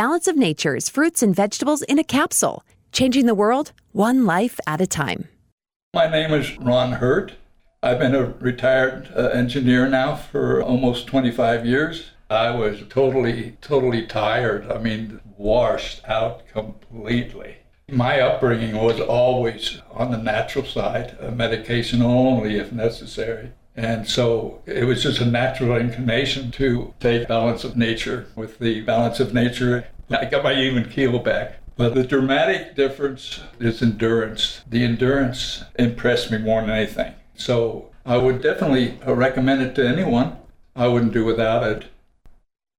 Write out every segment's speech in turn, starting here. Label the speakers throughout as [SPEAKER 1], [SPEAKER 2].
[SPEAKER 1] Balance of Nature's fruits and vegetables in a capsule, changing the world one life at a time.
[SPEAKER 2] My name is Ron Hurt. I've been a retired uh, engineer now for almost 25 years. I was totally, totally tired. I mean, washed out completely. My upbringing was always on the natural side, uh, medication only if necessary. And so it was just a natural inclination to take balance of nature. With the balance of nature, I got my even keel back. But the dramatic difference is endurance. The endurance impressed me more than anything. So I would definitely recommend it to anyone. I wouldn't do without it.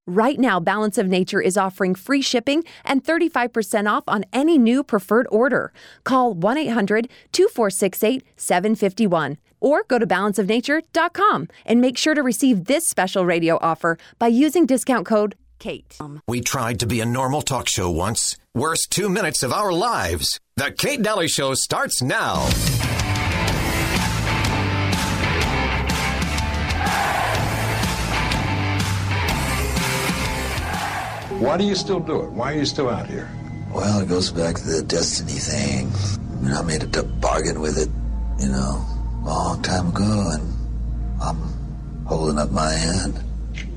[SPEAKER 1] Right now, Balance of Nature is offering free shipping and 35% off on any new preferred order. Call 1 800 2468 751 or go to balanceofnature.com and make sure to receive this special radio offer by using discount code KATE.
[SPEAKER 3] We tried to be a normal talk show once. Worst two minutes of our lives. The Kate Dalley Show starts now.
[SPEAKER 4] Why do you still do it? Why are you still out here?
[SPEAKER 5] Well, it goes back to the destiny thing. I mean, I made a bargain with it, you know, a long time ago, and I'm holding up my end.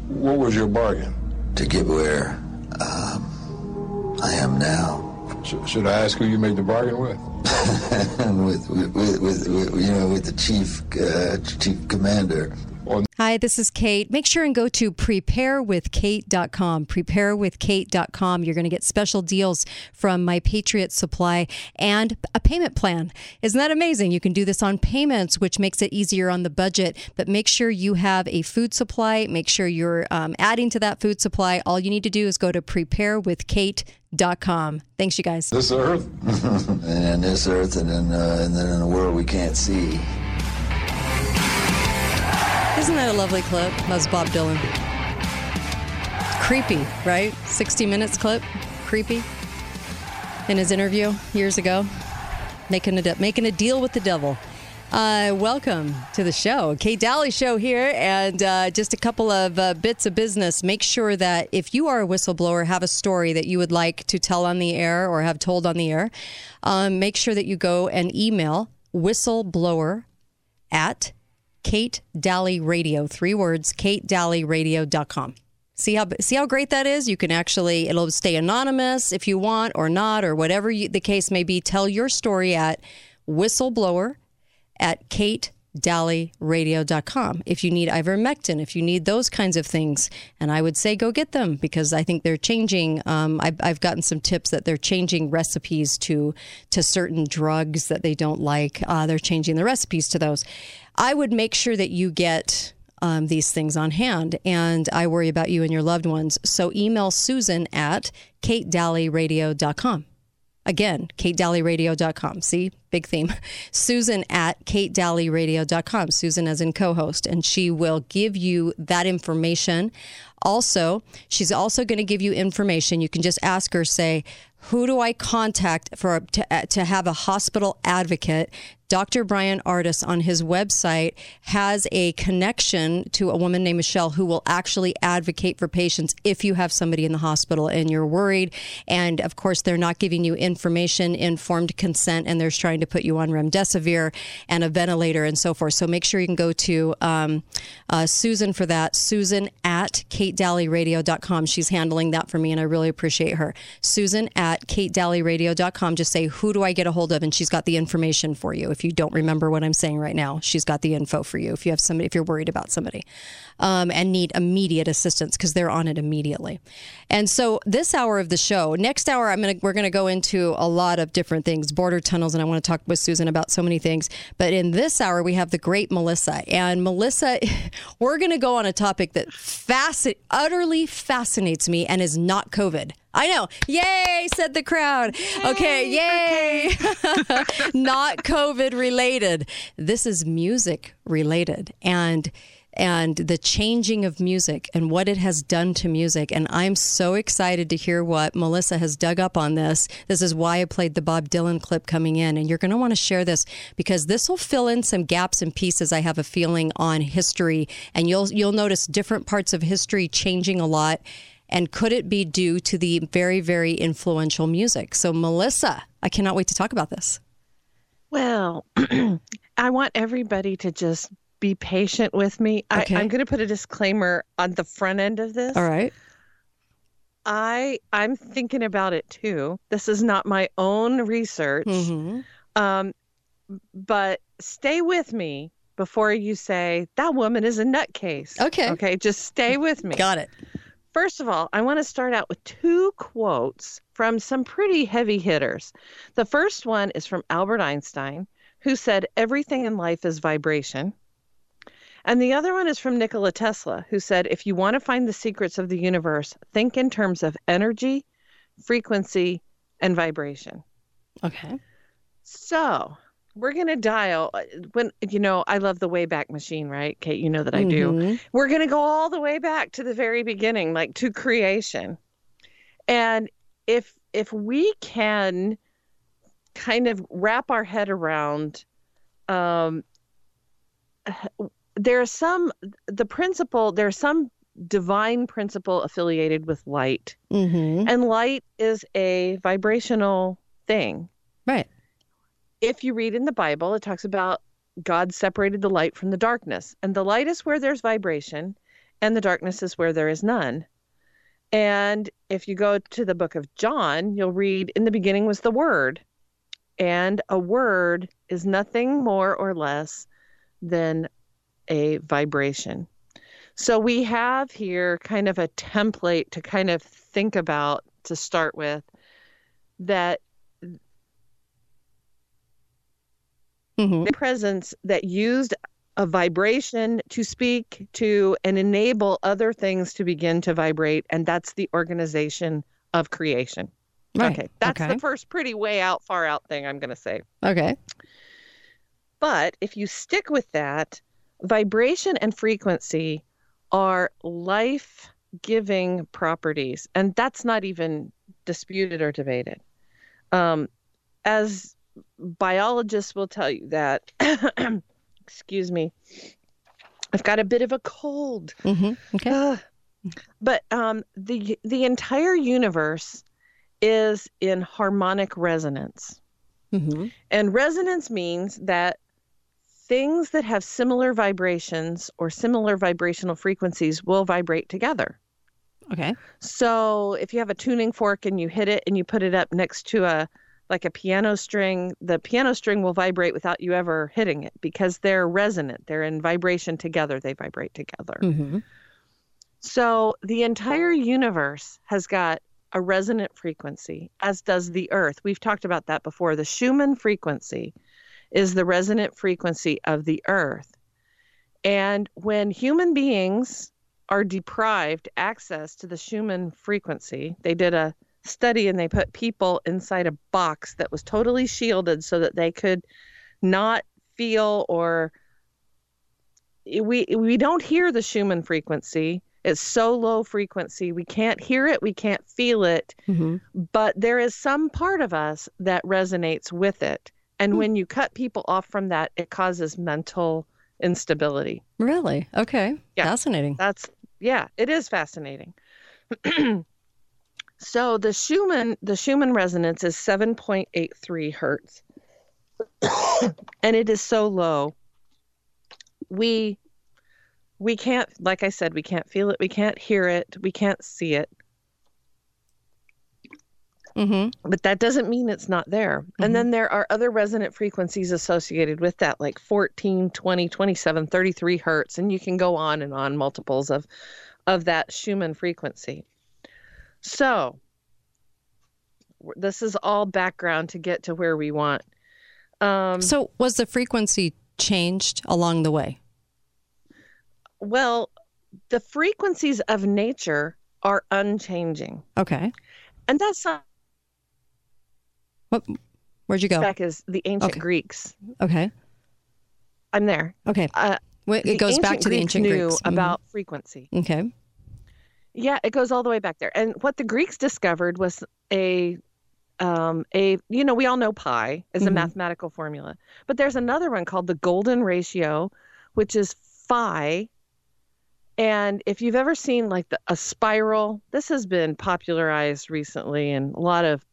[SPEAKER 4] What was your bargain?
[SPEAKER 5] To get where um, I am now.
[SPEAKER 4] Should I ask who you made the bargain with?
[SPEAKER 5] with, with, with, with, you know, with the chief, uh, chief commander.
[SPEAKER 6] Hi, this is Kate. Make sure and go to preparewithkate.com. Preparewithkate.com. You're going to get special deals from My Patriot Supply and a payment plan. Isn't that amazing? You can do this on payments, which makes it easier on the budget. But make sure you have a food supply. Make sure you're um, adding to that food supply. All you need to do is go to preparewithkate.com. Thanks, you guys.
[SPEAKER 4] This earth,
[SPEAKER 5] and this earth, and then uh, and then in a world we can't see.
[SPEAKER 6] Isn't that a lovely clip? That was Bob Dylan. Creepy, right? 60 Minutes clip. Creepy. In his interview years ago, making a, making a deal with the devil. Uh, welcome to the show. Kate Dalley Show here, and uh, just a couple of uh, bits of business. Make sure that if you are a whistleblower, have a story that you would like to tell on the air or have told on the air, um, make sure that you go and email whistleblower at Kate Dalley Radio. Three words, katedalleyradio.com. See how see how great that is? You can actually it'll stay anonymous if you want or not or whatever you, the case may be. Tell your story at whistleblower at katedalleyradio.com. If you need ivermectin, if you need those kinds of things, and I would say go get them because I think they're changing. Um, I've, I've gotten some tips that they're changing recipes to to certain drugs that they don't like. Uh, they're changing the recipes to those. I would make sure that you get um, these things on hand. And I worry about you and your loved ones. So email Susan at katedalleyradio.com. Again, katedalleyradio.com. See, big theme. Susan at katedalleyradio.com. Susan as in co-host. And she will give you that information. Also, she's also going to give you information. You can just ask her, say, who do I contact for to, to have a hospital advocate? Dr. Bryan Ardis on his website has a connection to a woman named Michelle who will actually advocate for patients if you have somebody in the hospital and you're worried. And of course, they're not giving you information, informed consent, and they're trying to put you on remdesivir and a ventilator and so forth. So make sure you can go to um, uh, Susan for that. Susan at katedalleyradio.com. She's handling that for me, and I really appreciate her. Susan at katedalleyradio.com. Just say, who do I get a hold of? And she's got the information for you. If you don't remember what I'm saying right now, she's got the info for you. If you have somebody, if you're worried about somebody um, and need immediate assistance, because they're on it immediately. And so this hour of the show, next hour, I'm gonna we're gonna go into a lot of different things, border tunnels, and I want to talk with Susan about so many things. But in this hour, we have the great Melissa, and Melissa, we're gonna go on a topic that utterly fascinates me and is not COVID. I know. Yay, said the crowd. okay, yay. Not COVID related. This is music related. And and the changing of music and what it has done to music. And I'm so excited to hear what Melissa has dug up on this. This is why I played the Bob Dylan clip coming in. And you're going to want to share this because this will fill in some gaps and pieces. I have a feeling on history, and you'll you'll notice different parts of history changing a lot And could it be due to the very, very influential music? So, Melissa, I cannot wait to talk about this.
[SPEAKER 7] Well, I want everybody to just be patient with me.
[SPEAKER 6] Okay.
[SPEAKER 7] I, I'm going to put a disclaimer on the front end of this.
[SPEAKER 6] All right.
[SPEAKER 7] I I'm thinking about it too. This is not my own research,
[SPEAKER 6] hmm
[SPEAKER 7] um, but stay with me before you say that woman is a nutcase.
[SPEAKER 6] Okay.
[SPEAKER 7] Okay. Just stay with me.
[SPEAKER 6] Got it.
[SPEAKER 7] First of all, I want to start out with two quotes from some pretty heavy hitters. The first one is from Albert Einstein, who said, Everything in life is vibration. And the other one is from Nikola Tesla, who said, If you want to find the secrets of the universe, think in terms of energy, frequency, and vibration.
[SPEAKER 6] Okay.
[SPEAKER 7] So we're going to dial uh, when, you know, I love the Wayback Machine, right? Kate, you know that I do.
[SPEAKER 6] Mhm.
[SPEAKER 7] We're going to go all the way back to the very beginning, like to creation. And if if we can kind of wrap our head around um there's some the principle there's some divine principle affiliated with light
[SPEAKER 6] hmm
[SPEAKER 7] and light is a vibrational thing
[SPEAKER 6] Right.
[SPEAKER 7] If you read in the Bible, it talks about God separated the light from the darkness. And the light is where there's vibration, and the darkness is where there is none. And if you go to the book of John, you'll read, In the beginning was the Word. And a word is nothing more or less than a vibration. So we have here kind of a template to kind of think about to start with that
[SPEAKER 6] hmm
[SPEAKER 7] presence that used a vibration to speak to and enable other things to begin to vibrate and that's the organization of creation
[SPEAKER 6] Right.
[SPEAKER 7] okay that's
[SPEAKER 6] okay.
[SPEAKER 7] the first pretty way out far out thing i'm going to say
[SPEAKER 6] Okay.
[SPEAKER 7] but if you stick with that vibration and frequency are life giving properties and that's not even disputed or debated um, as biologists will tell you that excuse me i've got a bit of a cold
[SPEAKER 6] hmm Okay.
[SPEAKER 7] Ugh. but um, the the entire universe is in harmonic resonance
[SPEAKER 6] hmm
[SPEAKER 7] and resonance means that things that have similar vibrations or similar vibrational frequencies will vibrate together.
[SPEAKER 6] Okay.
[SPEAKER 7] So if you have a tuning fork and you hit it and you put it up next to a like a piano string, the piano string will vibrate without you ever hitting it because they're resonant. They're in vibration together. They vibrate together.
[SPEAKER 6] hmm
[SPEAKER 7] So the entire universe has got a resonant frequency, as does the Earth. We've talked about that before. The Schumann frequency is the resonant frequency of the Earth. And when human beings are deprived access to the Schumann frequency, they did a study and they put people inside a box that was totally shielded so that they could not feel or we we don't hear the Schumann frequency. It's so low frequency. We can't hear it, we can't feel it,
[SPEAKER 6] hmm
[SPEAKER 7] but there is some part of us that resonates with it. And when you cut people off from that, it causes mental instability.
[SPEAKER 6] Really? Okay.
[SPEAKER 7] Yeah.
[SPEAKER 6] Fascinating.
[SPEAKER 7] That's yeah, it is fascinating. so the Schumann the Schumann resonance is 7.83 hertz. and it is so low. We we can't like I said, we can't feel it, we can't hear it, we can't see it.
[SPEAKER 6] hmm
[SPEAKER 7] but that doesn't mean it's not there. And then there are other resonant frequencies associated with that, like 14, 20, 27, 33 hertz. And you can go on and on multiples of, of that Schumann frequency. So this is all background to get to where we want. Um,
[SPEAKER 6] So, was the frequency changed along the way?
[SPEAKER 7] well, the frequencies of nature are unchanging.
[SPEAKER 6] Okay.
[SPEAKER 7] And that's not
[SPEAKER 6] What? Where'd you go?
[SPEAKER 7] back is the ancient
[SPEAKER 6] Okay.
[SPEAKER 7] Greeks.
[SPEAKER 6] Okay.
[SPEAKER 7] I'm there.
[SPEAKER 6] Okay.
[SPEAKER 7] Uh, the
[SPEAKER 6] it goes back to the
[SPEAKER 7] Greeks
[SPEAKER 6] ancient
[SPEAKER 7] knew
[SPEAKER 6] Greeks. Mhm.
[SPEAKER 7] about frequency.
[SPEAKER 6] Okay.
[SPEAKER 7] Yeah, it goes all the way back there. And what the Greeks discovered was a um a you know, we all know pi is a
[SPEAKER 6] Mhm.
[SPEAKER 7] mathematical formula. But there's another one called the golden ratio, which is phi And if you've ever seen like the, a spiral, this has been popularized recently in a lot of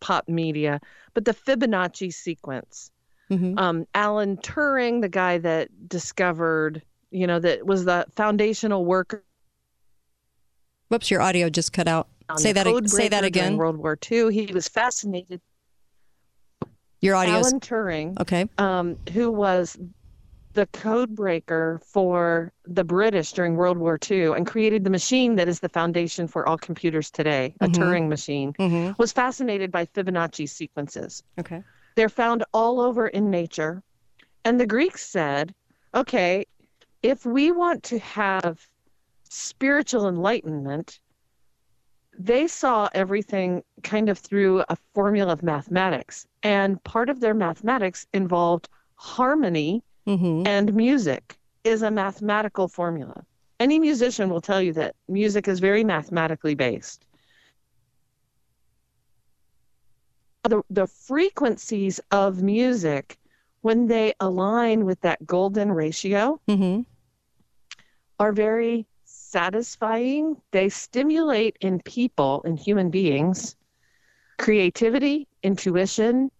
[SPEAKER 7] pop media, but the Fibonacci sequence.
[SPEAKER 6] Mm-hmm.
[SPEAKER 7] Um, Alan Turing, the guy that discovered, you know, that was the foundational worker.
[SPEAKER 6] Whoops, your audio just cut out. Say that. Say that again.
[SPEAKER 7] World War II. He was fascinated.
[SPEAKER 6] Your audio.
[SPEAKER 7] Alan Turing,
[SPEAKER 6] Okay.
[SPEAKER 7] um, who was the code breaker for the British during World War II and created the machine that is the foundation for all computers today, a Turing machine,
[SPEAKER 6] Mm-hmm.
[SPEAKER 7] was fascinated by Fibonacci sequences.
[SPEAKER 6] Okay.
[SPEAKER 7] They're found all over in nature. And the Greeks said, okay, if we want to have spiritual enlightenment, they saw everything kind of through a formula of mathematics. And part of their mathematics involved harmony
[SPEAKER 6] Mm-hmm.
[SPEAKER 7] and music is a mathematical formula. Any musician will tell you that music is very mathematically based. The, the frequencies of music, when they align with that golden ratio,
[SPEAKER 6] Mm-hmm.
[SPEAKER 7] are very satisfying. They stimulate in people, in human beings, creativity, intuition.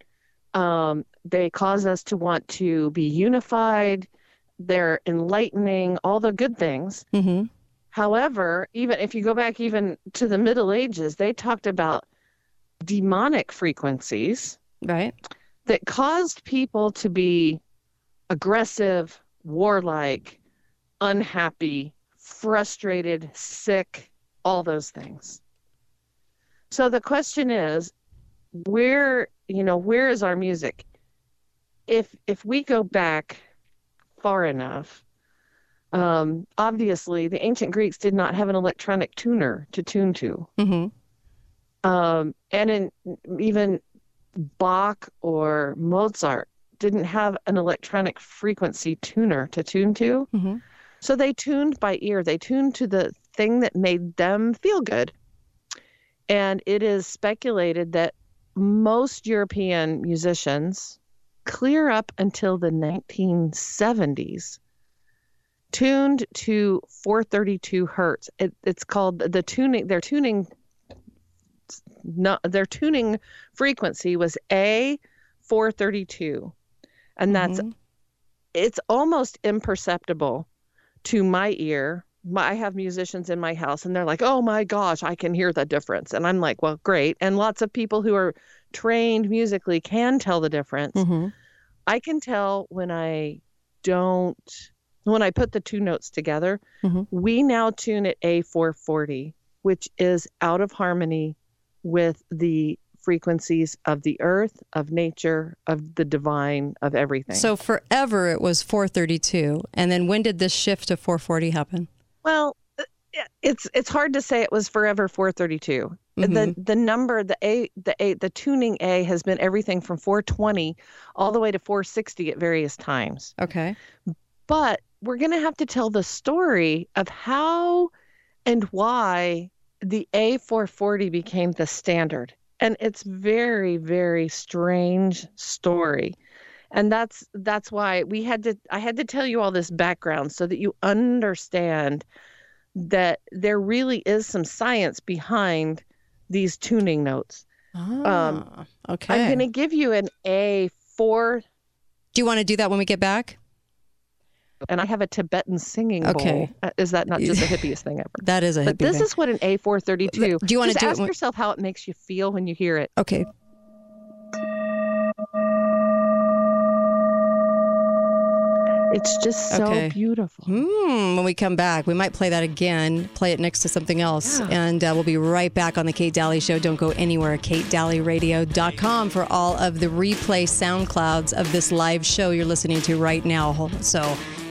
[SPEAKER 7] Um, they cause us to want to be unified. They're enlightening, all the good things.
[SPEAKER 6] Mm-hmm.
[SPEAKER 7] However, even if you go back even to the Middle Ages, they talked about demonic frequencies
[SPEAKER 6] Right.
[SPEAKER 7] that caused people to be aggressive, warlike, unhappy, frustrated, sick, all those things. So the question is, where, you know, where is our music? If if we go back far enough, um, obviously the ancient Greeks did not have an electronic tuner to tune to
[SPEAKER 6] Mm-hmm.
[SPEAKER 7] um, and in even Bach or Mozart didn't have an electronic frequency tuner to tune to.
[SPEAKER 6] Mm-hmm.
[SPEAKER 7] So they tuned by ear. They tuned to the thing that made them feel good. And it is speculated that most European musicians, clear up until the 1970s, tuned to 432 hertz. It, it's called the tuning. Their tuning no, their tuning frequency was A 432. And that's
[SPEAKER 6] Mhm.
[SPEAKER 7] it's almost imperceptible to my ear. My, I have musicians in my house and they're like, "Oh my gosh, I can hear the difference." And I'm like, "Well, great." And lots of people who are trained musically can tell the difference.
[SPEAKER 6] Mm-hmm.
[SPEAKER 7] I can tell when I don't when I put the two notes together.
[SPEAKER 6] Mhm.
[SPEAKER 7] We now tune at A440, which is out of harmony with the frequencies of the earth, of nature, of the divine, of everything.
[SPEAKER 6] So forever it was 432, and then when did this shift to 440 happen?
[SPEAKER 7] Well, uh, it's it's hard to say it was forever 432. The
[SPEAKER 6] Mm-hmm.
[SPEAKER 7] the number the a the a the tuning a has been everything from 420 all the way to 460 at various times.
[SPEAKER 6] Okay.
[SPEAKER 7] But we're going to have to tell the story of how and why the A440 became the standard. And it's very very strange story. And that's that's why we had to I had to tell you all this background so that you understand that there really is some science behind these tuning notes.
[SPEAKER 6] Ah, okay.
[SPEAKER 7] I'm going to give you an A4
[SPEAKER 6] Do you want to do that when we get back?
[SPEAKER 7] And I have a Tibetan singing
[SPEAKER 6] Okay.
[SPEAKER 7] bowl. Uh, Is that not just the hippiest thing ever?
[SPEAKER 6] That is a
[SPEAKER 7] But this
[SPEAKER 6] thing.
[SPEAKER 7] is what an A432.
[SPEAKER 6] Do you
[SPEAKER 7] Just
[SPEAKER 6] do it
[SPEAKER 7] ask
[SPEAKER 6] when-
[SPEAKER 7] yourself how it makes you feel when you hear it?
[SPEAKER 6] Okay.
[SPEAKER 7] It's just so
[SPEAKER 6] Okay.
[SPEAKER 7] beautiful.
[SPEAKER 6] Hmm, when we come back, we might play that again, play it next to something else.
[SPEAKER 7] Yeah.
[SPEAKER 6] And uh, we'll be right back on The Kate Dalley Show. Don't go anywhere. KateDalleyRadio.com for all of the replay SoundClouds of this live show you're listening to right now. So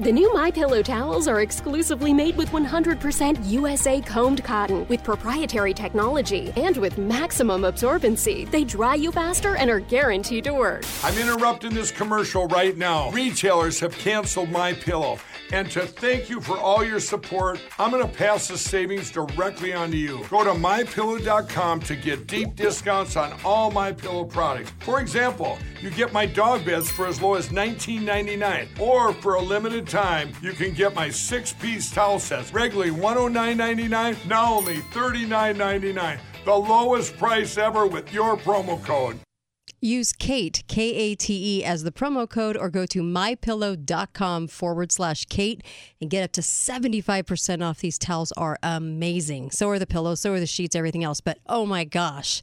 [SPEAKER 8] The new My Pillow towels are exclusively made with 100% USA combed cotton with proprietary technology and with maximum absorbency. They dry you faster and are guaranteed to work.
[SPEAKER 9] I'm interrupting this commercial right now. Retailers have canceled My Pillow. And to thank you for all your support, I'm going to pass the savings directly on to you. Go to mypillow.com to get deep discounts on all My Pillow products. For example, you get my dog beds for as low as $19.99, or for a limited time, you can get my six-piece towel sets, regularly $109.99, now only $39.99. The lowest price ever with your promo code.
[SPEAKER 6] Use Kate, K A T E, as the promo code or go to mypillow.com forward slash Kate and get up to 75% off. These towels are amazing. So are the pillows, so are the sheets, everything else. But oh my gosh,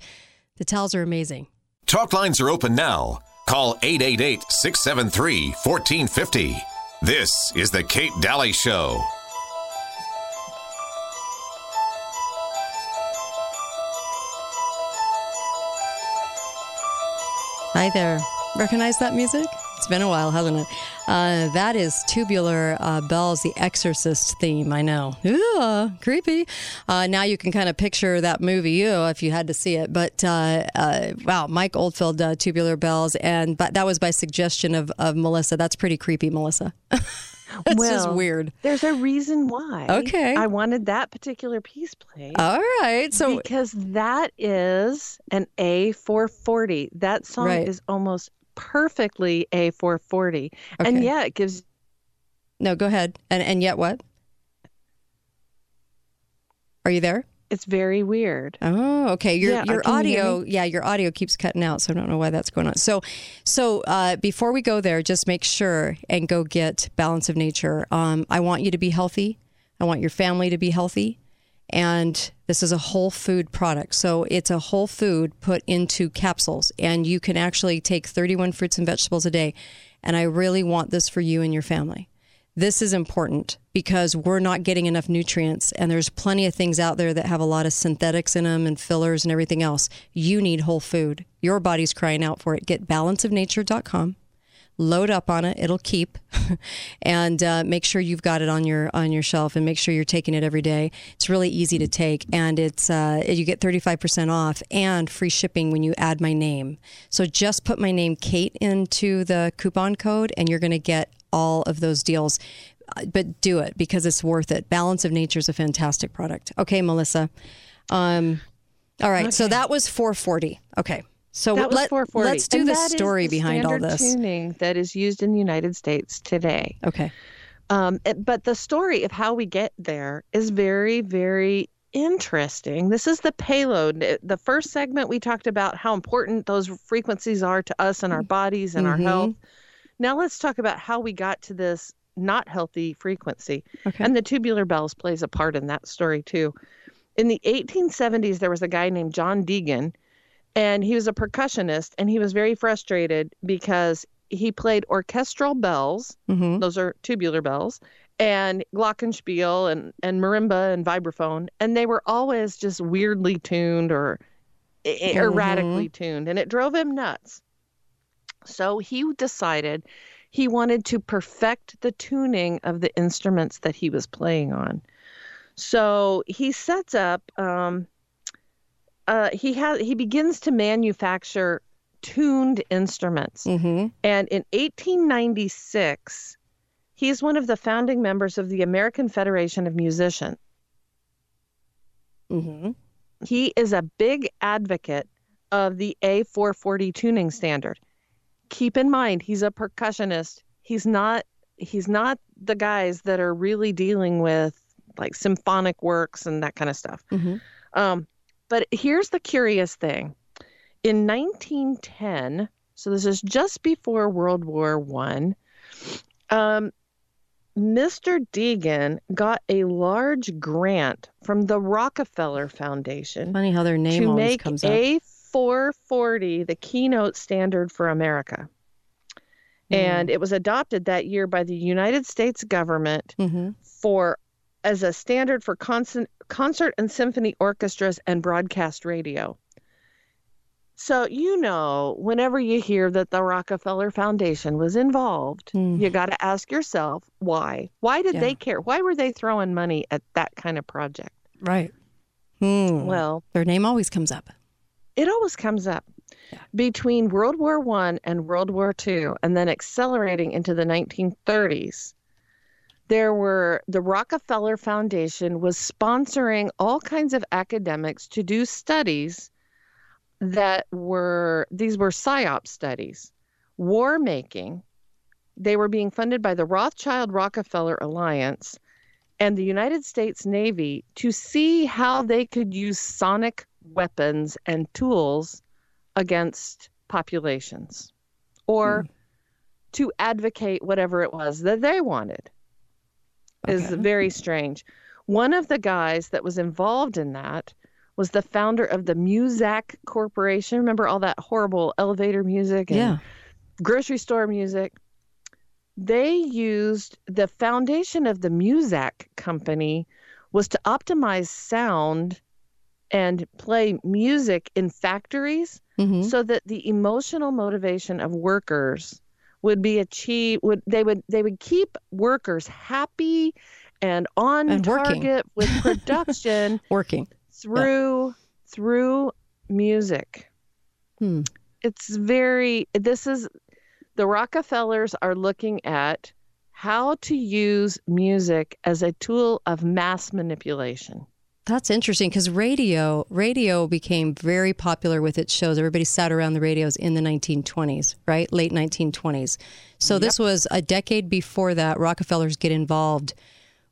[SPEAKER 6] the towels are amazing.
[SPEAKER 3] Talk lines are open now. Call 888 673 1450. This is The Kate Dalley Show.
[SPEAKER 6] Hi there. Recognize that music? It's been a while, hasn't it? Uh, that is Tubular uh, Bells, the Exorcist theme. I know. Ew, creepy. Uh, now you can kind of picture that movie, ew, if you had to see it. But uh, uh, wow, Mike Oldfield, uh, Tubular Bells. And but that was by suggestion of, of Melissa. That's pretty creepy, Melissa. That's
[SPEAKER 7] well,
[SPEAKER 6] just weird.
[SPEAKER 7] There's a reason why.
[SPEAKER 6] Okay.
[SPEAKER 7] I wanted that particular piece played.
[SPEAKER 6] All right. So
[SPEAKER 7] because that is an A440. That song
[SPEAKER 6] Right.
[SPEAKER 7] is almost perfectly A440. And
[SPEAKER 6] Okay.
[SPEAKER 7] yeah, it gives
[SPEAKER 6] no, go ahead. And and yet what? Are you there?
[SPEAKER 7] it's very weird.
[SPEAKER 6] Oh, okay. Your
[SPEAKER 7] Yeah,
[SPEAKER 6] your
[SPEAKER 7] can you
[SPEAKER 6] audio, yeah, your audio keeps cutting out, so I don't know why that's going on. So, so uh, before we go there, just make sure and go get Balance of Nature. Um, I want you to be healthy. I want your family to be healthy, and this is a whole food product. So it's a whole food put into capsules, and you can actually take 31 fruits and vegetables a day. And I really want this for you and your family. This is important because we're not getting enough nutrients, and there's plenty of things out there that have a lot of synthetics in them and fillers and everything else. You need whole food. Your body's crying out for it. Get balanceofnature.com. Load up on it; it'll keep, and uh, make sure you've got it on your on your shelf, and make sure you're taking it every day. It's really easy to take, and it's uh, you get 35% off and free shipping when you add my name. So just put my name Kate into the coupon code, and you're going to get all of those deals. Uh, But do it because it's worth it. Balance of Nature is a fantastic product. Okay, Melissa. Um, all right, so that was 440. Okay, so
[SPEAKER 7] That was
[SPEAKER 6] let,
[SPEAKER 7] 440.
[SPEAKER 6] let's do
[SPEAKER 7] And
[SPEAKER 6] the story behind all this.
[SPEAKER 7] tuning that is used in the United States today.
[SPEAKER 6] Okay.
[SPEAKER 7] Um, it- but the story of how we get there is very, very interesting. This is the payload. The first segment, we talked about how important those frequencies are to us and our bodies and our
[SPEAKER 6] Mhm.
[SPEAKER 7] health. Now let's talk about how we got to this not healthy frequency.
[SPEAKER 6] Okay.
[SPEAKER 7] And the tubular bells plays a part in that story too. In the 1870s, there was a guy named John Deagan, and he was a percussionist, and he was very frustrated because he played orchestral bells.
[SPEAKER 6] Mhm.
[SPEAKER 7] those are tubular bells and glockenspiel and, and marimba and vibraphone. And they were always just weirdly tuned or i- erratically tuned and it drove him nuts. So he decided he wanted to perfect the tuning of the instruments that he was playing on. So he sets up um, uh, he has he begins to manufacture tuned instruments
[SPEAKER 6] Mm-hmm.
[SPEAKER 7] and in 1896, he's one of the founding members of the American Federation of Musicians.
[SPEAKER 6] Mm-hmm.
[SPEAKER 7] He is a big advocate of the A440 tuning standard. Keep in mind, he's a percussionist. He's not he's not the guys that are really dealing with like symphonic works and that kind of stuff.
[SPEAKER 6] Mhm.
[SPEAKER 7] Um, but here's the curious thing. In 1910, so this is just before World War One, um, Mr. Deagan got a large grant from the Rockefeller Foundation
[SPEAKER 6] Funny how their name
[SPEAKER 7] to
[SPEAKER 6] always
[SPEAKER 7] make
[SPEAKER 6] comes up.
[SPEAKER 7] A440 the keynote standard for America.
[SPEAKER 6] Hmm.
[SPEAKER 7] And it was adopted that year by the United States government
[SPEAKER 6] Mm-hmm.
[SPEAKER 7] for as a standard for concert, concert and symphony orchestras and broadcast radio. So, you know, whenever you hear that the Rockefeller Foundation was involved,
[SPEAKER 6] Mm.
[SPEAKER 7] you got to ask yourself why? Why did
[SPEAKER 6] Yeah.
[SPEAKER 7] they care? Why were they throwing money at that kind of project?
[SPEAKER 6] Right. Hmm.
[SPEAKER 7] Well,
[SPEAKER 6] their name always comes up.
[SPEAKER 7] it always comes up between World War One and World War Two, and then accelerating into the 1930s. There were the Rockefeller Foundation was sponsoring all kinds of academics to do studies that were these were psyop studies, war making. They were being funded by the Rothschild Rockefeller Alliance and the United States Navy to see how they could use sonic weapons and tools against populations or hmm. to advocate whatever it was that they wanted is
[SPEAKER 6] Okay.
[SPEAKER 7] very strange. One of the guys that was involved in that was the founder of the Muzak Corporation. Remember all that horrible elevator music and
[SPEAKER 6] Yeah.
[SPEAKER 7] grocery store music? They used the foundation of the Muzak company was to optimize sound and play music in factories
[SPEAKER 6] Mhm.
[SPEAKER 7] so that the emotional motivation of workers would be achieved would they would they would keep workers happy and on
[SPEAKER 6] And working.
[SPEAKER 7] target with production
[SPEAKER 6] Working.
[SPEAKER 7] through through music
[SPEAKER 6] Hmm.
[SPEAKER 7] it's very this is the rockefellers are looking at how to use music as a tool of mass manipulation
[SPEAKER 6] That's interesting because radio radio became very popular with its shows. Everybody sat around the radios in the 1920s, right? Late 1920s. So this was a decade before that. Rockefellers get involved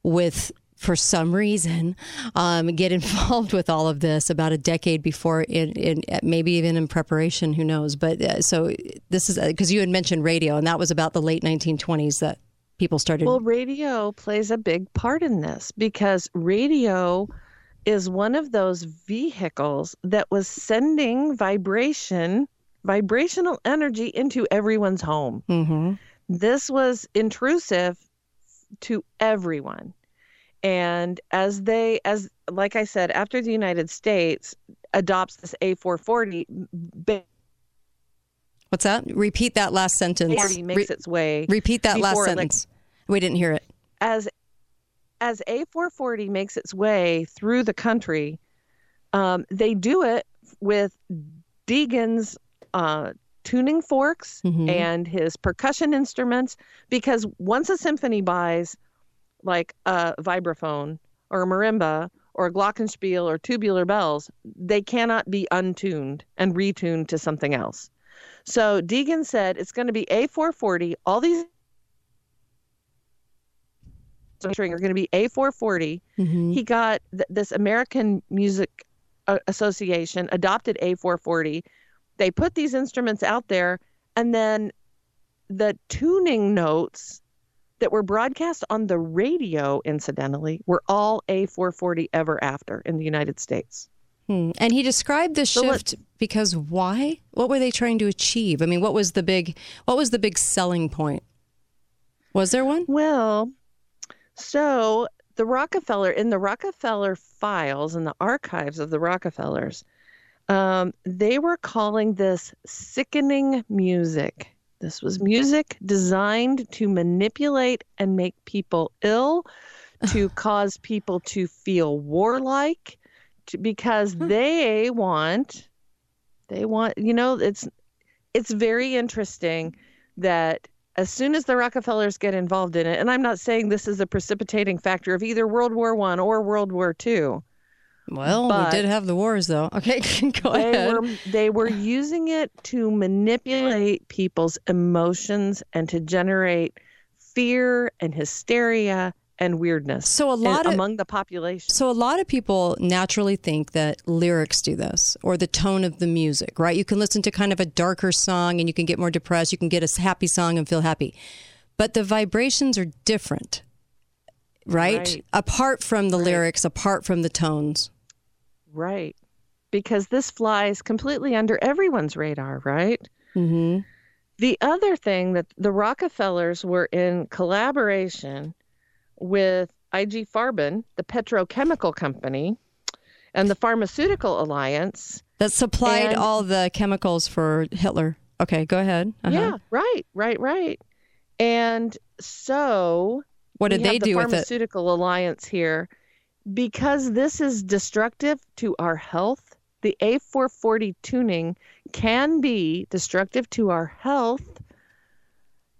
[SPEAKER 6] with, for some reason, um, get involved with all of this about a decade before, in, in maybe even in preparation. Who knows? But uh, so this is because you had mentioned radio, and that was about the late 1920s that people started.
[SPEAKER 7] Well, radio plays a big part in this because radio is one of those vehicles that was sending vibration, vibrational energy into everyone's home.
[SPEAKER 6] hmm
[SPEAKER 7] This was intrusive to everyone. And as they, as like I said, after the United States adopts this A440,
[SPEAKER 6] What's that? Repeat that last sentence.
[SPEAKER 7] 40 makes
[SPEAKER 6] Re-
[SPEAKER 7] its way.
[SPEAKER 6] Repeat that last
[SPEAKER 7] before, like,
[SPEAKER 6] sentence. we didn't hear it.
[SPEAKER 7] as as A440 makes its way through the country, um, they do it with Deagan's uh, tuning forks
[SPEAKER 6] Mhm.
[SPEAKER 7] and his percussion instruments. Because once a symphony buys like a vibraphone or a marimba or a glockenspiel or tubular bells, they cannot be untuned and retuned to something else. So Deegan said it's going to be A440. All these string are going to be A440.
[SPEAKER 6] Mhm.
[SPEAKER 7] He got th- this American Music uh, Association adopted A440. They put these instruments out there, and then the tuning notes that were broadcast on the radio, incidentally, were all A440 ever after in the United States.
[SPEAKER 6] Hmm. And he described the
[SPEAKER 7] So
[SPEAKER 6] shift because why? What were they trying to achieve? I mean, what was the big what was the big selling point? Was there one?
[SPEAKER 7] Well, so the Rockefeller, in the Rockefeller files, in the archives of the Rockefellers, um, they were calling this sickening music. This was music designed to manipulate and make people ill, to cause people to feel warlike, to, because they want, they want, you know, it's it's very interesting that as soon as the Rockefellers get involved in it, and I'm not saying this is a precipitating factor of either World War One or World War Two.
[SPEAKER 6] Well,
[SPEAKER 7] But-
[SPEAKER 6] we did have the wars though. Okay, go
[SPEAKER 7] They
[SPEAKER 6] ahead.
[SPEAKER 7] were they were using it to manipulate people's emotions and to generate fear and hysteria and weirdness.
[SPEAKER 6] So a lot of-
[SPEAKER 7] among the population.
[SPEAKER 6] So a lot of people naturally think that lyrics do this or the tone of the music, right? You can listen to kind of a darker song and you can get more depressed. You can get a happy song and feel happy. But the vibrations are different, right?
[SPEAKER 7] Right.
[SPEAKER 6] Apart from the lyrics, apart from the tones.
[SPEAKER 7] Right. Because this flies completely under everyone's radar, right?
[SPEAKER 6] Mm-hmm.
[SPEAKER 7] The other thing that the Rockefellers were in collaboration with IG Farben, the petrochemical company, and the Pharmaceutical Alliance
[SPEAKER 6] That supplied
[SPEAKER 7] And-
[SPEAKER 6] all the chemicals for Hitler. Okay, go ahead. Uh-huh.
[SPEAKER 7] Yeah, right, right, right. And so
[SPEAKER 6] What did they
[SPEAKER 7] the
[SPEAKER 6] do with it?
[SPEAKER 7] Pharmaceutical Alliance here because this is destructive to our health. The A440 tuning can be destructive to our health.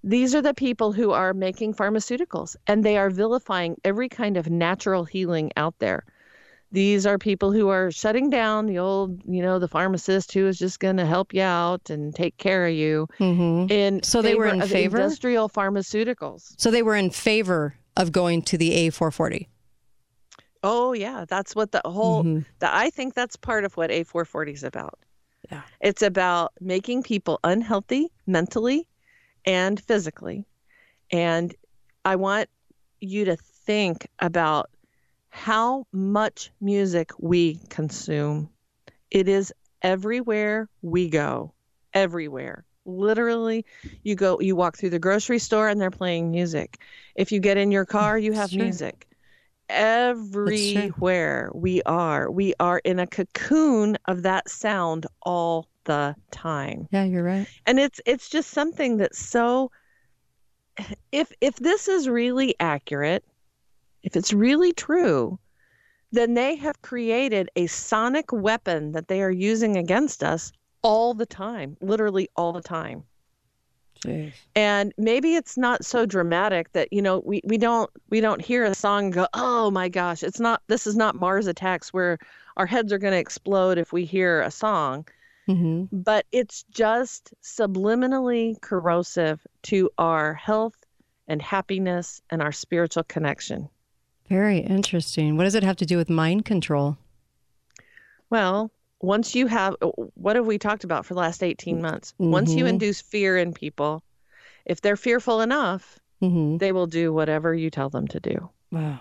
[SPEAKER 7] These are the people who are making pharmaceuticals and they are vilifying every kind of natural healing out there. These are people who are shutting down the old, you know, the pharmacist who is just going to help you out and take care of you.
[SPEAKER 6] Mhm.
[SPEAKER 7] In
[SPEAKER 6] So they were in
[SPEAKER 7] of
[SPEAKER 6] favor?
[SPEAKER 7] industrial pharmaceuticals.
[SPEAKER 6] So they were in favor of going to the A440.
[SPEAKER 7] Oh yeah, that's what the whole.
[SPEAKER 6] Mm-hmm.
[SPEAKER 7] The, I think that's part of what A440 is about.
[SPEAKER 6] Yeah.
[SPEAKER 7] It's about making people unhealthy mentally and physically, and I want you to think about how much music we consume. It is everywhere we go, everywhere. Literally, you go, you walk through the grocery store and they're playing music. If you get in your car, you have music. Everywhere we are, we are in a cocoon of that sound all the time
[SPEAKER 6] Yeah, you're right.
[SPEAKER 7] and it's it's just something that's so if if this is really accurate if it's really true then they have created a sonic weapon that they are using against us all the time literally all the time
[SPEAKER 6] Jeez.
[SPEAKER 7] and maybe it's not so dramatic that you know we, we don't we don't hear a song go oh my gosh it's not this is not mars attacks where our heads are going to explode if we hear a song
[SPEAKER 6] hmm
[SPEAKER 7] but it's just subliminally corrosive to our health and happiness and our spiritual connection.
[SPEAKER 6] Very interesting. What does it have to do with mind control?
[SPEAKER 7] Well, once you have, what have we talked about for the last 18 months? Once you
[SPEAKER 6] Mhm.
[SPEAKER 7] induce fear in people, if they're fearful enough,
[SPEAKER 6] hmm
[SPEAKER 7] they will do whatever you tell them to do.
[SPEAKER 6] Wow.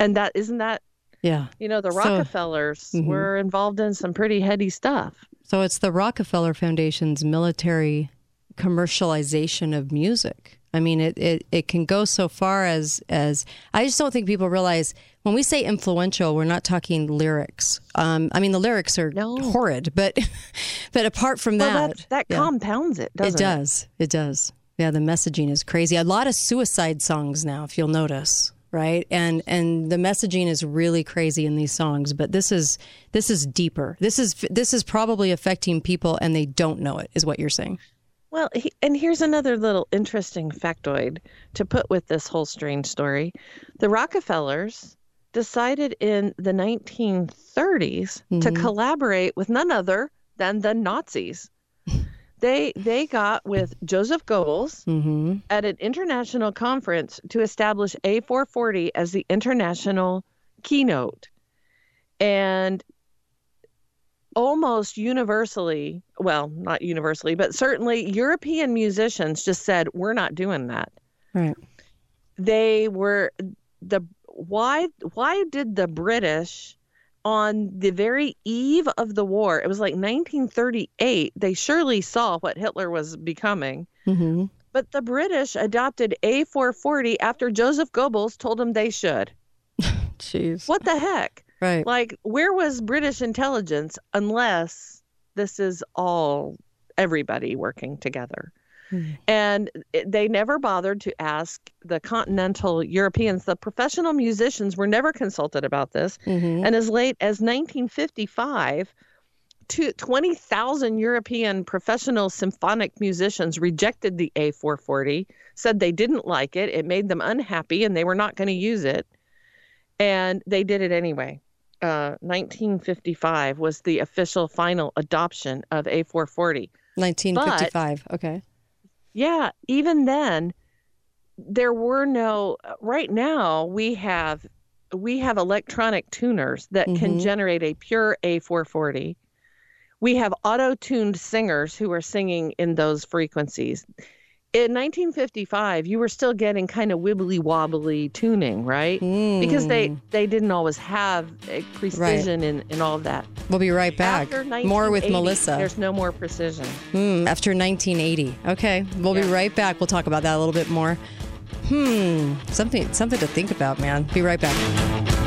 [SPEAKER 7] And that isn't that,
[SPEAKER 6] Yeah.
[SPEAKER 7] you know, the
[SPEAKER 6] So-
[SPEAKER 7] Rockefellers
[SPEAKER 6] Mhm.
[SPEAKER 7] were involved in some pretty heady stuff.
[SPEAKER 6] So it's the Rockefeller Foundation's military commercialization of music. I mean, it, it, it can go so far as as I just don't think people realize when we say influential, we're not talking lyrics. Um, I mean, the lyrics are
[SPEAKER 7] No.
[SPEAKER 6] horrid, but but apart from
[SPEAKER 7] Well,
[SPEAKER 6] that,
[SPEAKER 7] that, that
[SPEAKER 6] yeah.
[SPEAKER 7] compounds it, doesn't
[SPEAKER 6] it
[SPEAKER 7] it?
[SPEAKER 6] does. It does. Yeah, the messaging is crazy. A lot of suicide songs now, if you'll notice, right? And and the messaging is really crazy in these songs. But this is this is deeper. This is this is probably affecting people, and they don't know it. Is what you're saying?
[SPEAKER 7] Well, he, and here's another little interesting factoid to put with this whole strange story. The Rockefellers decided in the 1930s to mm-hmm. collaborate with none other than the Nazis. they they got with Joseph Goebbels
[SPEAKER 6] Mm-hmm.
[SPEAKER 7] at an international conference to establish A440 as the international keynote. And almost universally, well, not universally, but certainly European musicians just said, we're not doing that.
[SPEAKER 6] Right.
[SPEAKER 7] They were the why why did the British on the very eve of the war, it was like 1938, they surely saw what Hitler was becoming.
[SPEAKER 6] Mm-hmm.
[SPEAKER 7] But the British adopted A440 after Joseph Goebbels told them they should.
[SPEAKER 6] Jeez.
[SPEAKER 7] What the heck?
[SPEAKER 6] Right.
[SPEAKER 7] Like, where was British intelligence unless this is all everybody working together? And they never bothered to ask the continental Europeans. The professional musicians were never consulted about this.
[SPEAKER 6] Mhm.
[SPEAKER 7] And as late as 1955, to 20,000 European professional symphonic musicians rejected the A440, said they didn't like it, it made them unhappy, and they were not going to use it. And they did it anyway. Uh, 1955 was the official final adoption of A440.
[SPEAKER 6] 1955. okay.
[SPEAKER 7] Yeah, even then, there were no. Right now, we have we have electronic tuners that can
[SPEAKER 6] Mhm.
[SPEAKER 7] generate a pure A440. We have auto-tuned singers who are singing in those frequencies. In 1955, you were still getting kind of wibbly wobbly tuning, right? Because they they didn't always have a precision in, in all of that.
[SPEAKER 6] We'll be right back.
[SPEAKER 7] After
[SPEAKER 6] More with Melissa.
[SPEAKER 7] There's no more precision.
[SPEAKER 6] Hmm, after 1980. Okay, we'll be right back. We'll talk about that a little bit more. Hmm, something something to think about, man. Be right back.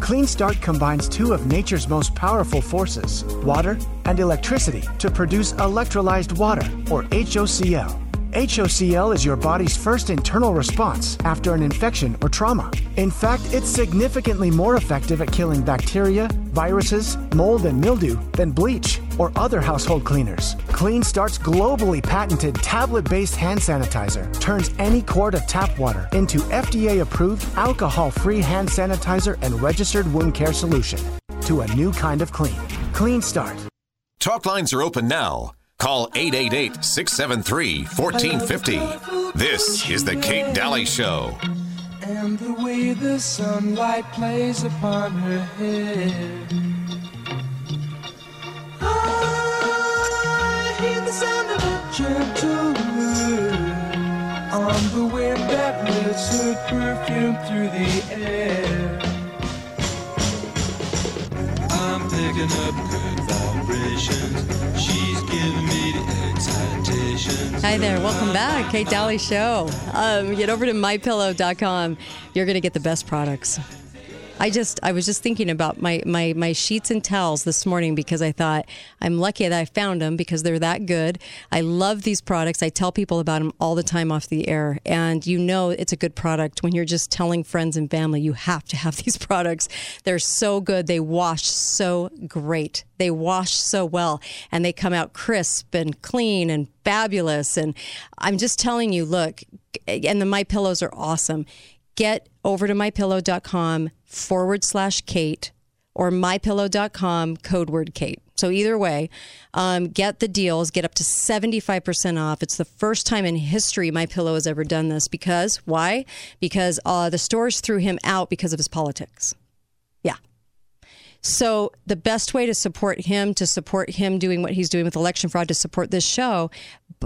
[SPEAKER 10] Clean Start combines two of nature's most powerful forces, water and electricity, to produce electrolyzed water, or HOCl. HOCl is your body's first internal response after an infection or trauma. In fact, it's significantly more effective at killing bacteria, viruses, mold, and mildew than bleach or other household cleaners. Clean Start's globally patented tablet based hand sanitizer turns any quart of tap water into FDA approved alcohol free hand sanitizer and registered wound care solution to a new kind of clean. Clean Start.
[SPEAKER 3] Talk lines are open now. Call 888 673 1450. This is The Kate Dalley Show.
[SPEAKER 11] And the way the sunlight plays upon her hair. The sound of a gentle word on the wind that lifts her perfume through the air. I'm picking up good vibrations. She's giving me the excitations.
[SPEAKER 6] Hi there, welcome back, Kate Dalley Show. Um, get over to mypillow.com. You're going to get the best products. I just I was just thinking about my, my my sheets and towels this morning because I thought I'm lucky that I found them because they're that good. I love these products. I tell people about them all the time off the air, and you know it's a good product when you're just telling friends and family you have to have these products. They're so good. They wash so great. They wash so well, and they come out crisp and clean and fabulous. And I'm just telling you, look, and the my pillows are awesome get over to mypillow.com forward slash Kate or mypillow.com code word Kate. So either way, um, get the deals, get up to 75% off. It's the first time in history My Pillow has ever done this because why? Because uh, the stores threw him out because of his politics. Yeah. So the best way to support him, to support him doing what he's doing with election fraud, to support this show,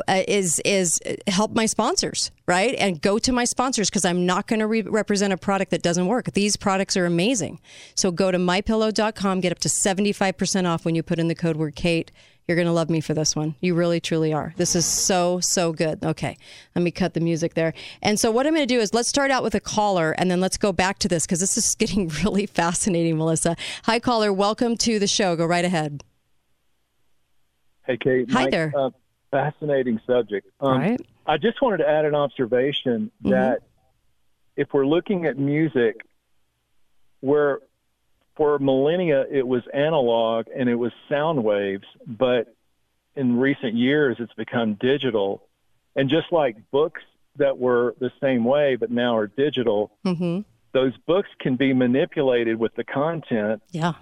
[SPEAKER 6] uh, is is help my sponsors, right? And go to my sponsors because I'm not going to re- represent a product that doesn't work. These products are amazing. So go to mypillow.com, get up to 75% off when you put in the code word Kate. You're going to love me for this one. You really, truly are. This is so, so good. Okay, let me cut the music there. And so, what I'm going to do is let's start out with a caller and then let's go back to this because this is getting really fascinating, Melissa. Hi, caller. Welcome to the show. Go right ahead.
[SPEAKER 12] Hey, Kate.
[SPEAKER 6] Hi
[SPEAKER 12] Mike,
[SPEAKER 6] there.
[SPEAKER 12] Uh, fascinating subject. Um,
[SPEAKER 6] Right.
[SPEAKER 12] I just wanted to add an observation
[SPEAKER 6] Mm-hmm.
[SPEAKER 12] that if we're looking at music, where for millennia it was analog and it was sound waves, but in recent years it's become digital. And just like books that were the same way but now are digital,
[SPEAKER 6] Mm-hmm.
[SPEAKER 12] those books can be manipulated with the content
[SPEAKER 6] Yeah.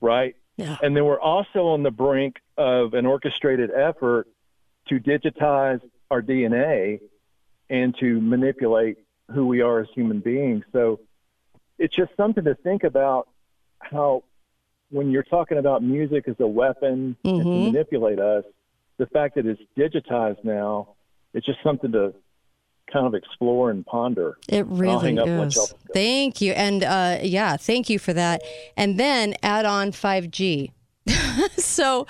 [SPEAKER 12] right?
[SPEAKER 6] Yeah.
[SPEAKER 12] And then we're also on the brink of an orchestrated effort to digitize our DNA and to manipulate who we are as human beings. So it's just something to think about how when you're talking about music as a weapon and to manipulate us, the fact that it's digitized now, it's just something to kind of explore and ponder.
[SPEAKER 6] It really is. Thank you. And uh, yeah, thank you for that. And then add on 5G. so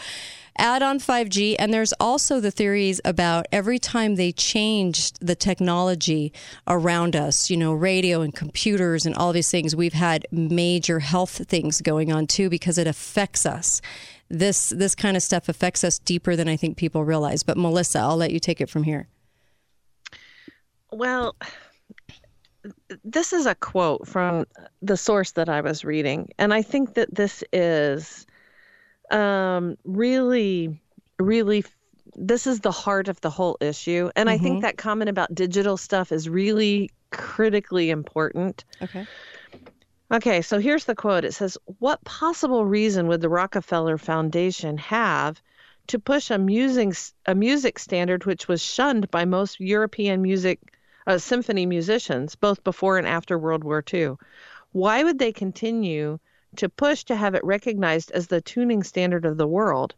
[SPEAKER 6] add on 5G. And there's also the theories about every time they changed the technology around us, you know, radio and computers and all these things, we've had major health things going on too because it affects us. This this kind of stuff affects us deeper than I think people realize. But Melissa, I'll let you take it from here.
[SPEAKER 7] Well, this is a quote from the source that I was reading, and I think that this is um, really, really this is the heart of the whole issue. And I
[SPEAKER 6] Mhm.
[SPEAKER 7] think that comment about digital stuff is really critically important.
[SPEAKER 6] Okay.
[SPEAKER 7] Okay, so here's the quote. It says, What possible reason would the Rockefeller Foundation have to push a music, a music standard which was shunned by most European music uh, symphony musicians, both before and after World War II? Why would they continue to push to have it recognized as the tuning standard of the world?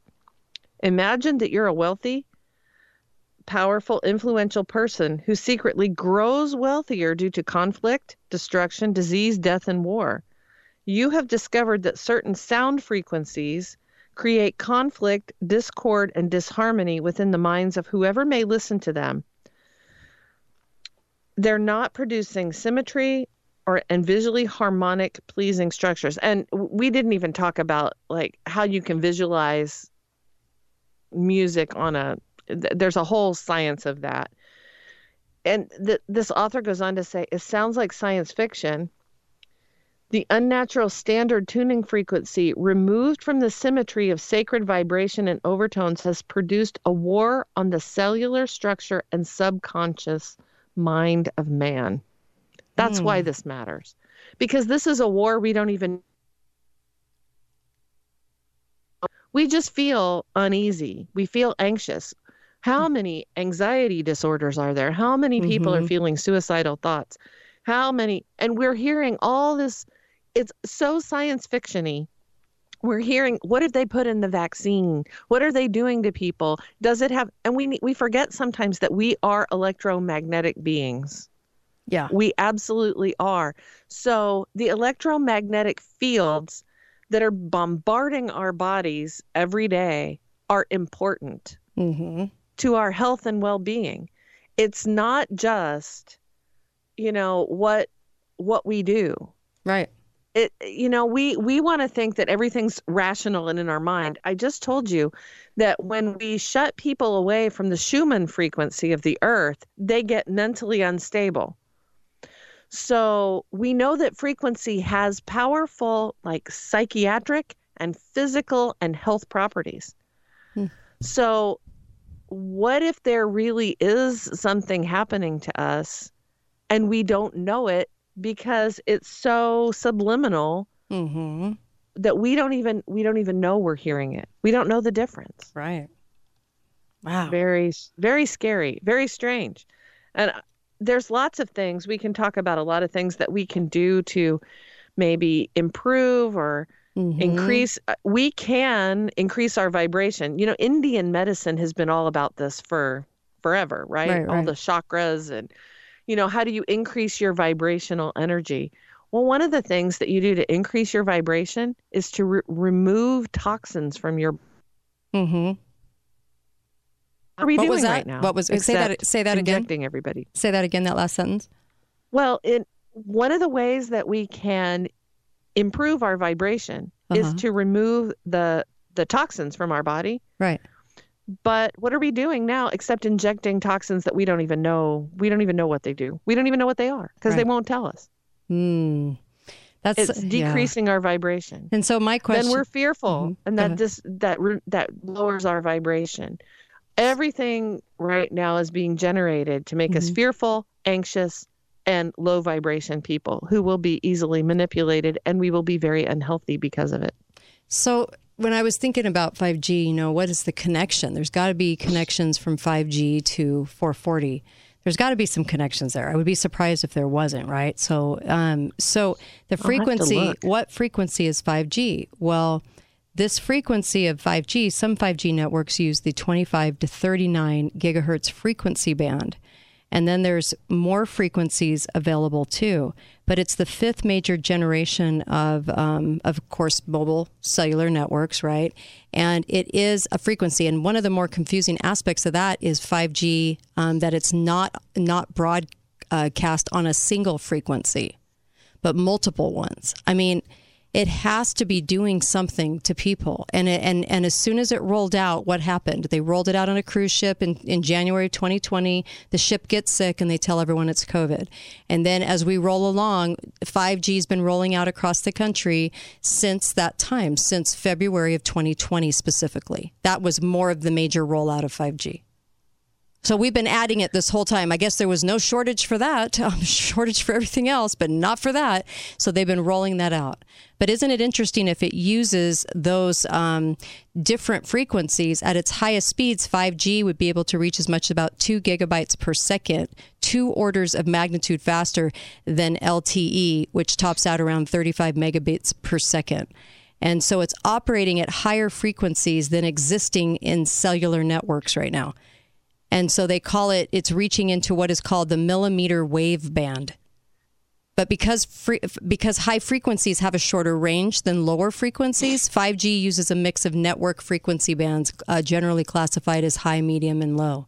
[SPEAKER 7] Imagine that you're a wealthy, powerful, influential person who secretly grows wealthier due to conflict, destruction, disease, death, and war. You have discovered that certain sound frequencies create conflict, discord, and disharmony within the minds of whoever may listen to them. They're not producing symmetry or and visually harmonic pleasing structures. And we didn't even talk about like how you can visualize music on a th- there's a whole science of that. And th- this author goes on to say it sounds like science fiction. The unnatural standard tuning frequency removed from the symmetry of sacred vibration and overtones has produced a war on the cellular structure and subconscious mind of man. That's why
[SPEAKER 6] Hmm.
[SPEAKER 7] this matters. Because this is a war we don't even we just feel uneasy. We feel anxious. How many anxiety disorders are there? How many people are
[SPEAKER 6] Mhm.
[SPEAKER 7] feeling suicidal thoughts? How many and we're hearing all this it's so science fictiony. We're hearing what did they put in the vaccine? What are they doing to people? Does it have and we we forget sometimes that we are electromagnetic beings.
[SPEAKER 6] Yeah.
[SPEAKER 7] We absolutely are. So the electromagnetic fields that are bombarding our bodies every day are important
[SPEAKER 6] Mm-hmm.
[SPEAKER 7] to our health and well-being. It's not just you know what what we do.
[SPEAKER 6] Right.
[SPEAKER 7] It you know we we want to think that everything's rational and in our mind. I just told you that when we shut people away from the Schumann frequency of the earth, they get mentally unstable. So we know that frequency has powerful, like psychiatric and physical and health properties.
[SPEAKER 6] Hmm.
[SPEAKER 7] So, what if there really is something happening to us and we don't know it because it's so subliminal
[SPEAKER 6] Mm-hmm.
[SPEAKER 7] that we don't even we don't even know we're hearing it. We don't know the difference.
[SPEAKER 6] Right. Wow.
[SPEAKER 7] Very very scary, very strange. And there's lots of things we can talk about a lot of things that we can do to maybe improve or
[SPEAKER 6] Mhm.
[SPEAKER 7] increase uh, we can increase our vibration. You know, Indian medicine has been all about this for forever, right?
[SPEAKER 6] Right,
[SPEAKER 7] all
[SPEAKER 6] right.
[SPEAKER 7] the chakras and you know, how do you increase your vibrational energy? Well, one of the things that you do to increase your vibration is to re- remove toxins from your
[SPEAKER 6] Mm-hmm.
[SPEAKER 7] What are we
[SPEAKER 6] what
[SPEAKER 7] doing
[SPEAKER 6] was that?
[SPEAKER 7] right now?
[SPEAKER 6] What was say that? Say that again.
[SPEAKER 7] Injecting everybody.
[SPEAKER 6] Say that again. That last sentence.
[SPEAKER 7] Well, in one of the ways that we can improve our vibration is
[SPEAKER 6] Uh-huh.
[SPEAKER 7] to remove the the toxins from our body.
[SPEAKER 6] Right.
[SPEAKER 7] But what are we doing now except injecting toxins that we don't even know? We don't even know what they do. We don't even know what they are because they won't tell us.
[SPEAKER 6] Hmm. That's
[SPEAKER 7] It's
[SPEAKER 6] yeah.
[SPEAKER 7] decreasing our vibration.
[SPEAKER 6] And so my question.
[SPEAKER 7] Then we're fearful,
[SPEAKER 6] Mhm.
[SPEAKER 7] and that this that that lowers our vibration. Everything right now is being generated to make us
[SPEAKER 6] Mhm.
[SPEAKER 7] fearful, anxious, and low vibration people who will be easily manipulated, and we will be very unhealthy because of it.
[SPEAKER 6] So when I was thinking about 5G, you know, what is the connection? There's got to be connections from 5G to 440. There's got to be some connections there. I would be surprised if there wasn't, right? So, um, so the frequency, what frequency is 5G? Well, this frequency of 5G, some 5G networks use the 25 to 39 gigahertz frequency band. And then there's more frequencies available too. But it's the fifth major generation of, um, of course, mobile cellular networks, right? And it is a frequency. And one of the more confusing aspects of that is 5G, um, that it's not not broadcast on a single frequency, but multiple ones. I mean, it has to be doing something to people. And and and as soon as it rolled out, what happened? They rolled it out on a cruise ship in, in January 2020. The ship gets sick and they tell everyone it's COVID. And then as we roll along, 5G's been rolling out across the country since that time, since February of 2020 specifically. That was more of the major rollout of 5G. So we've been adding it this whole time. I guess there was no shortage for that, um, shortage for everything else, but not for that. So they've been rolling that out. But isn't it interesting if it uses those um, different frequencies at its highest speeds? 5G would be able to reach as much as about two gigabytes per second, two orders of magnitude faster than LTE, which tops out around 35 megabits per second. And so it's operating at higher frequencies than existing in cellular networks right now. And so they call it, it's reaching into what is called the millimeter wave band. But because free, because high frequencies have a shorter range than lower frequencies, 5G uses a mix of network frequency bands, uh, generally classified as high, medium, and low.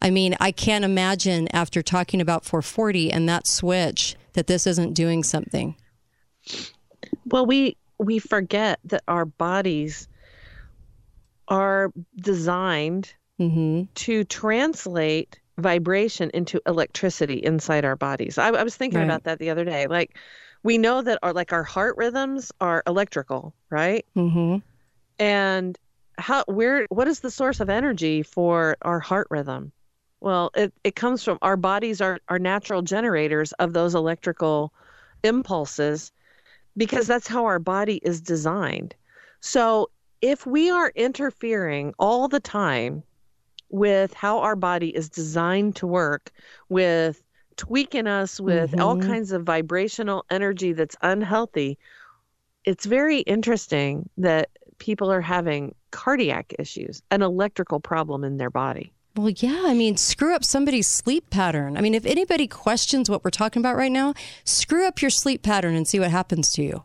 [SPEAKER 6] I mean, I can't imagine after talking about 440 and that switch that this isn't doing something.
[SPEAKER 7] Well, we we forget that our bodies are designed
[SPEAKER 6] Mm-hmm.
[SPEAKER 7] to translate vibration into electricity inside our bodies. I, I was thinking
[SPEAKER 6] Right.
[SPEAKER 7] about that the other day. Like, we know that our like our heart rhythms are electrical, right?
[SPEAKER 6] Mm-hmm.
[SPEAKER 7] And how where what is the source of energy for our heart rhythm? Well, it, it comes from our bodies are are natural generators of those electrical impulses because that's how our body is designed. So if we are interfering all the time with how our body is designed to work, with tweaking us with all
[SPEAKER 6] Mhm.
[SPEAKER 7] kinds of vibrational energy that's unhealthy, it's very interesting that people are having cardiac issues, an electrical problem in their body.
[SPEAKER 6] Well, yeah. I mean, screw up somebody's sleep pattern. I mean, if anybody questions what we're talking about right now, screw up your sleep pattern and see what happens to you.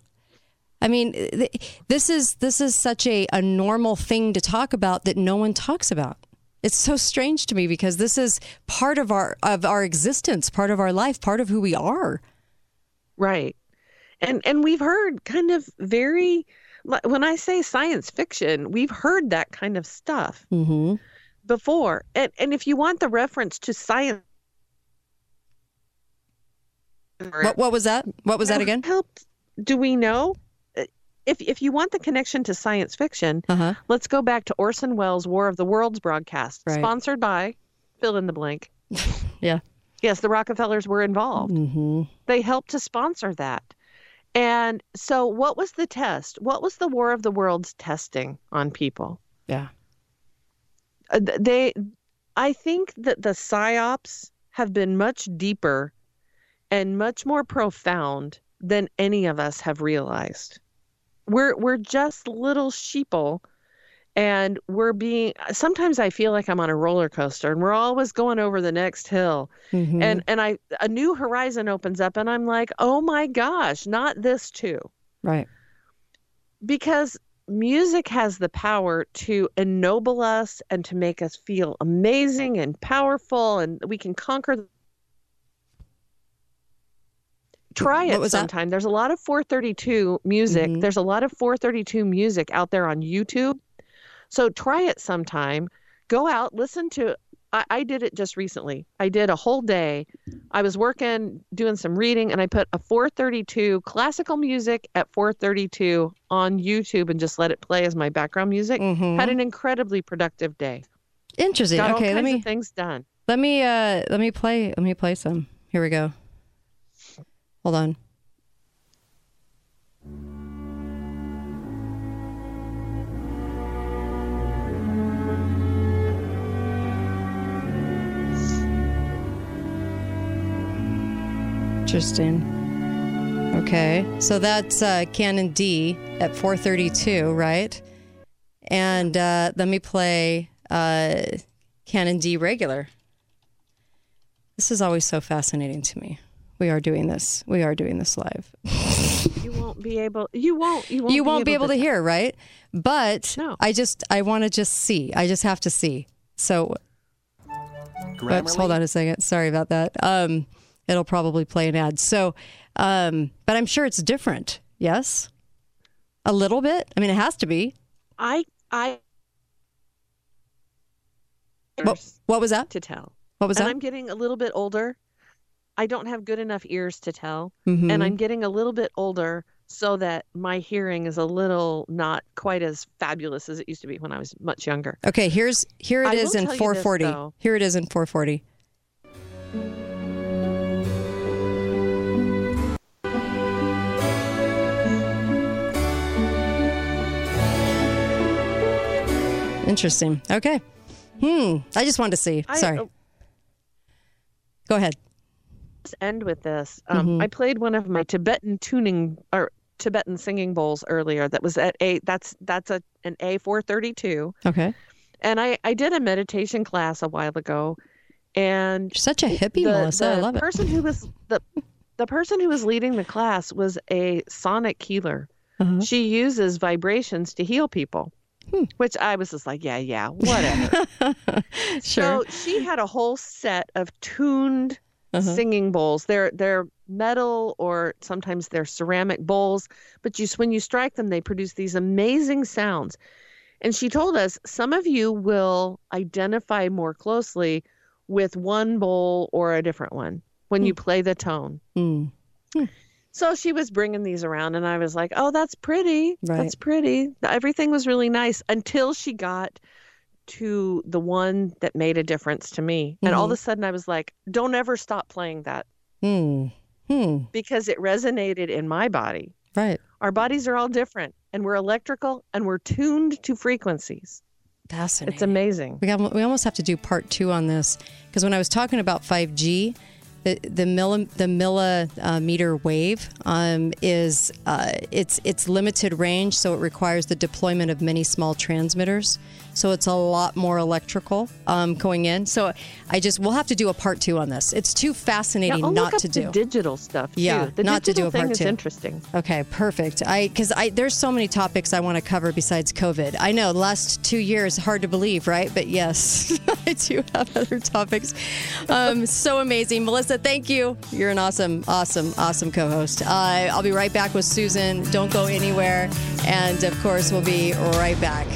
[SPEAKER 6] I mean, th- this is this is such a, a normal thing to talk about that no one talks about. It's so strange to me because this is part of our of our existence, part of our life, part of who we are.
[SPEAKER 7] Right. And and we've heard kind of very when I say science fiction, we've heard that kind of stuff
[SPEAKER 6] Mm-hmm.
[SPEAKER 7] before. And and if you want the reference to science
[SPEAKER 6] What, what was that? What was that again?
[SPEAKER 7] Helped. Do we know? If if you want the connection to science fiction,
[SPEAKER 6] Uh-huh.
[SPEAKER 7] let's go back to Orson Welles' War of the Worlds broadcast,
[SPEAKER 6] Right.
[SPEAKER 7] sponsored by fill in the blank.
[SPEAKER 6] Yeah.
[SPEAKER 7] Yes, the Rockefellers were involved.
[SPEAKER 6] Mm-hmm.
[SPEAKER 7] They helped to sponsor that. And so, what was the test? What was the War of the Worlds testing on people?
[SPEAKER 6] Yeah.
[SPEAKER 7] Uh, They, I think that the psyops have been much deeper and much more profound than any of us have realized. We're we're just little sheeple, and we're being. Sometimes I feel like I'm on a roller coaster, and we're always going over the next hill
[SPEAKER 6] Mm-hmm.
[SPEAKER 7] and and I a new horizon opens up and I'm like, "Oh my gosh, not this too."
[SPEAKER 6] Right.
[SPEAKER 7] Because music has the power to ennoble us and to make us feel amazing and powerful and we can conquer Try it
[SPEAKER 6] was that?
[SPEAKER 7] sometime. There's a lot of 432 music.
[SPEAKER 6] Mhm.
[SPEAKER 7] There's a lot of 432 music out there on YouTube. So try it sometime. Go out, listen to I, I did it just recently. I did a whole day. I was working, doing some reading, and I put a 432 classical music at 432 on YouTube and just let it play as my background music.
[SPEAKER 6] Mhm.
[SPEAKER 7] Had an incredibly productive day.
[SPEAKER 6] Interesting.
[SPEAKER 7] Got
[SPEAKER 6] okay, let me
[SPEAKER 7] of things done.
[SPEAKER 6] let me uh let me play let me play some. Here we go. Hold on. Interesting. Okay, so that's uh, Canon D at 432, right? And uh, let me play uh, Canon D regular. This is always so fascinating to me. We are doing this. We are doing this live.
[SPEAKER 7] You won't be able. You won't. You won't.
[SPEAKER 6] you won't be able to hear, right? But
[SPEAKER 7] No.
[SPEAKER 6] I just I want to just see. I just have to see. So Oops, hold on a second. Sorry about that. Um, it'll probably play an ad. So, um, but I'm sure it's different. Yes. A little bit. I mean, it has to be.
[SPEAKER 7] I I
[SPEAKER 6] What, what was that?
[SPEAKER 7] to tell.
[SPEAKER 6] What was
[SPEAKER 7] and
[SPEAKER 6] that?
[SPEAKER 7] I'm getting a little bit older. I don't have good enough ears to tell.
[SPEAKER 6] Mhm.
[SPEAKER 7] And I'm getting a little bit older so that my hearing is a little not quite as fabulous as it used to be when I was much younger.
[SPEAKER 6] Okay, here's here it is in
[SPEAKER 7] tell you this,
[SPEAKER 6] 440. here it is in 440. Interesting. Okay. Hmm. I just wanted to see.
[SPEAKER 7] I-
[SPEAKER 6] Sorry. Go ahead.
[SPEAKER 7] Let's end with this. Um,
[SPEAKER 6] Mhm.
[SPEAKER 7] I played one of my Tibetan tuning or Tibetan singing bowls earlier. That was at a that's that's a an A four thirty two.
[SPEAKER 6] Okay.
[SPEAKER 7] And I I did a meditation class a while ago, and
[SPEAKER 6] You're such a hippie,
[SPEAKER 7] the,
[SPEAKER 6] Melissa. I
[SPEAKER 7] the
[SPEAKER 6] love it.
[SPEAKER 7] person who was the the person who was leading the class was a sonic healer.
[SPEAKER 6] Uh-huh.
[SPEAKER 7] She uses vibrations to heal people.
[SPEAKER 6] Hmm.
[SPEAKER 7] Which I was just like, yeah, yeah, whatever.
[SPEAKER 6] Sure.
[SPEAKER 7] So she had a whole set of tuned
[SPEAKER 6] Uh-huh.
[SPEAKER 7] singing bowls. They're they're metal or sometimes they're ceramic bowls, but you when you strike them, they produce these amazing sounds. And she told us some of you will identify more closely with one bowl or a different one when you play the tone.
[SPEAKER 6] Hmm.
[SPEAKER 7] So she was bringing these around, and I was like, "Oh, that's pretty.
[SPEAKER 6] Right.
[SPEAKER 7] That's pretty." Everything was really nice until she got to the one that made a difference to me, and all of a sudden I was like, "Don't ever stop playing that,"
[SPEAKER 6] Hmm. Hmm.
[SPEAKER 7] because it resonated in my body.
[SPEAKER 6] Right.
[SPEAKER 7] Our bodies are all different, and we're electrical, and we're tuned to frequencies.
[SPEAKER 6] Fascinating.
[SPEAKER 7] It's amazing.
[SPEAKER 6] We got, we almost have to do part two on this because when I was talking about 5G, the the milli, the millimeter wave um, is uh, it's it's limited range, so it requires the deployment of many small transmitters. So it's a lot more electrical um, going in. So I just we'll have to do a part two on this. It's too fascinating
[SPEAKER 7] Now,
[SPEAKER 6] not
[SPEAKER 7] look up
[SPEAKER 6] to
[SPEAKER 7] the
[SPEAKER 6] do.
[SPEAKER 7] digital stuff. Too.
[SPEAKER 6] Yeah,
[SPEAKER 7] the
[SPEAKER 6] not to do a
[SPEAKER 7] thing
[SPEAKER 6] part
[SPEAKER 7] is
[SPEAKER 6] two.
[SPEAKER 7] interesting.
[SPEAKER 6] Okay, perfect. I because I there's so many topics I want to cover besides COVID. I know the last two years hard to believe, right? But yes, I do have other topics. Um, so amazing, Melissa. Thank you. You're an awesome, awesome, awesome co-host. Uh, I'll be right back with Susan. Don't go anywhere, and of course, we'll be right back.